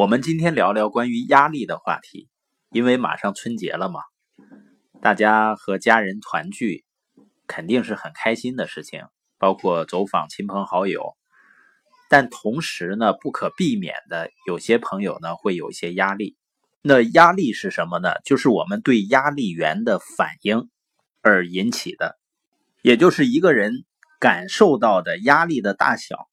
我们今天聊聊关于压力的话题，因为马上春节了嘛，大家和家人团聚肯定是很开心的事情，包括走访亲朋好友。但同时呢，不可避免的，有些朋友呢会有一些压力。那压力是什么呢？就是我们对压力源的反应而引起的，也就是一个人感受到的压力的大小。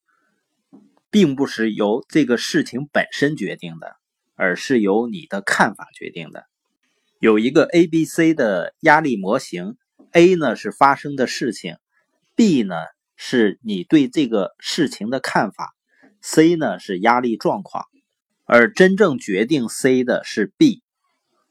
并不是由这个事情本身决定的，而是由你的看法决定的。有一个 A、B、C 的压力模型，A 呢是发生的事情，B 呢是你对这个事情的看法，C 呢是压力状况。而真正决定 C 的是 B，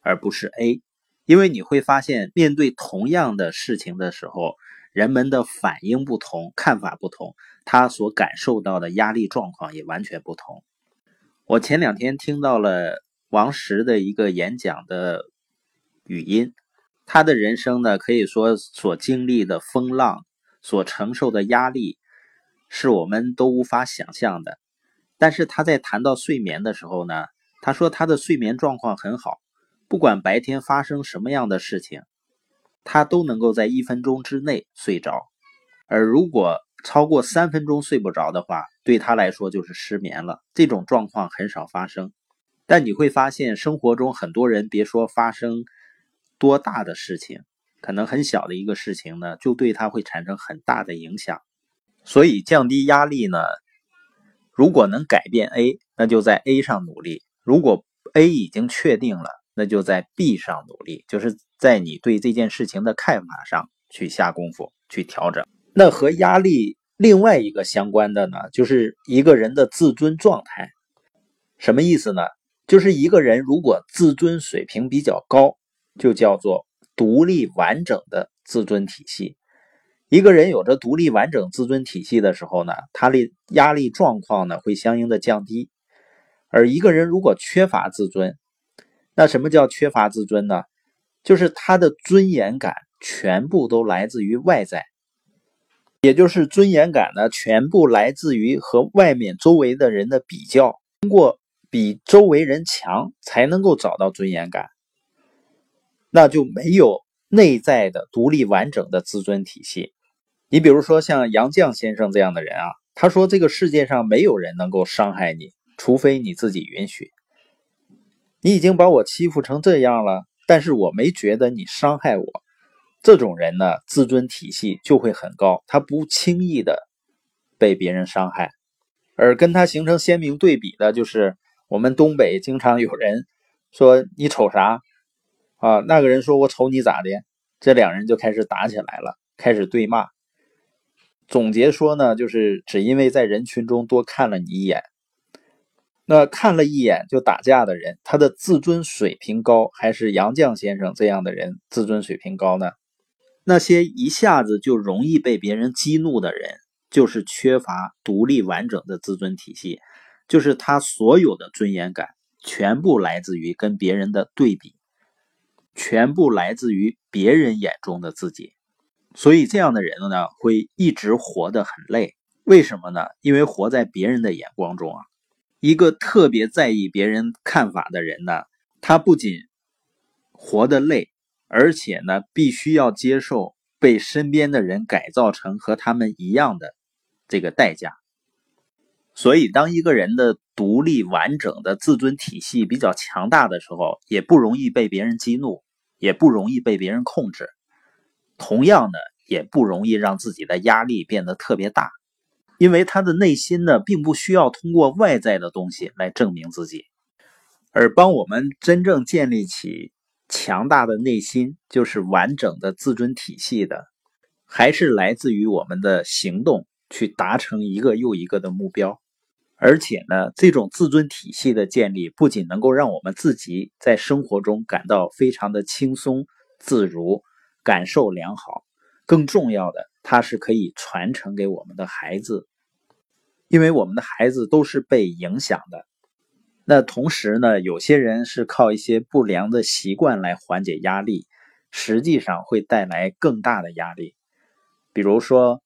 而不是 A，因为你会发现，面对同样的事情的时候。人们的反应不同，看法不同，他所感受到的压力状况也完全不同。我前两天听到了王石的一个演讲的语音，他的人生呢，可以说所经历的风浪，所承受的压力，是我们都无法想象的。但是他在谈到睡眠的时候呢，他说他的睡眠状况很好，不管白天发生什么样的事情。他都能够在一分钟之内睡着，而如果超过三分钟睡不着的话，对他来说就是失眠了。这种状况很少发生，但你会发现生活中很多人，别说发生多大的事情，可能很小的一个事情呢，就对他会产生很大的影响。所以降低压力呢，如果能改变 A，那就在 A 上努力；如果 A 已经确定了，那就在 B 上努力，就是。在你对这件事情的看法上去下功夫去调整。那和压力另外一个相关的呢，就是一个人的自尊状态。什么意思呢？就是一个人如果自尊水平比较高，就叫做独立完整的自尊体系。一个人有着独立完整自尊体系的时候呢，他的压力状况呢会相应的降低。而一个人如果缺乏自尊，那什么叫缺乏自尊呢？就是他的尊严感全部都来自于外在，也就是尊严感呢，全部来自于和外面周围的人的比较，通过比周围人强才能够找到尊严感，那就没有内在的独立完整的自尊体系。你比如说像杨绛先生这样的人啊，他说这个世界上没有人能够伤害你，除非你自己允许。你已经把我欺负成这样了。但是我没觉得你伤害我，这种人呢，自尊体系就会很高，他不轻易的被别人伤害。而跟他形成鲜明对比的就是，我们东北经常有人说你瞅啥啊？那个人说我瞅你咋的？这两人就开始打起来了，开始对骂。总结说呢，就是只因为在人群中多看了你一眼。那看了一眼就打架的人，他的自尊水平高，还是杨绛先生这样的人自尊水平高呢？那些一下子就容易被别人激怒的人，就是缺乏独立完整的自尊体系，就是他所有的尊严感全部来自于跟别人的对比，全部来自于别人眼中的自己，所以这样的人呢，会一直活得很累。为什么呢？因为活在别人的眼光中啊。一个特别在意别人看法的人呢，他不仅活得累，而且呢，必须要接受被身边的人改造成和他们一样的这个代价。所以，当一个人的独立完整的自尊体系比较强大的时候，也不容易被别人激怒，也不容易被别人控制。同样的，也不容易让自己的压力变得特别大。因为他的内心呢，并不需要通过外在的东西来证明自己，而帮我们真正建立起强大的内心，就是完整的自尊体系的，还是来自于我们的行动去达成一个又一个的目标。而且呢，这种自尊体系的建立，不仅能够让我们自己在生活中感到非常的轻松自如，感受良好，更重要的。它是可以传承给我们的孩子因为我们的孩子都是被影响的。那同时呢有些人是靠一些不良的习惯来缓解压力实际上会带来更大的压力。比如说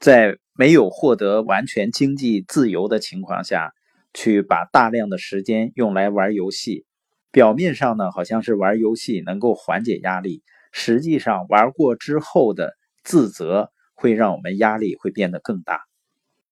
在没有获得完全经济自由的情况下去把大量的时间用来玩游戏表面上呢好像是玩游戏能够缓解压力实际上玩过之后的自责会让我们压力会变得更大。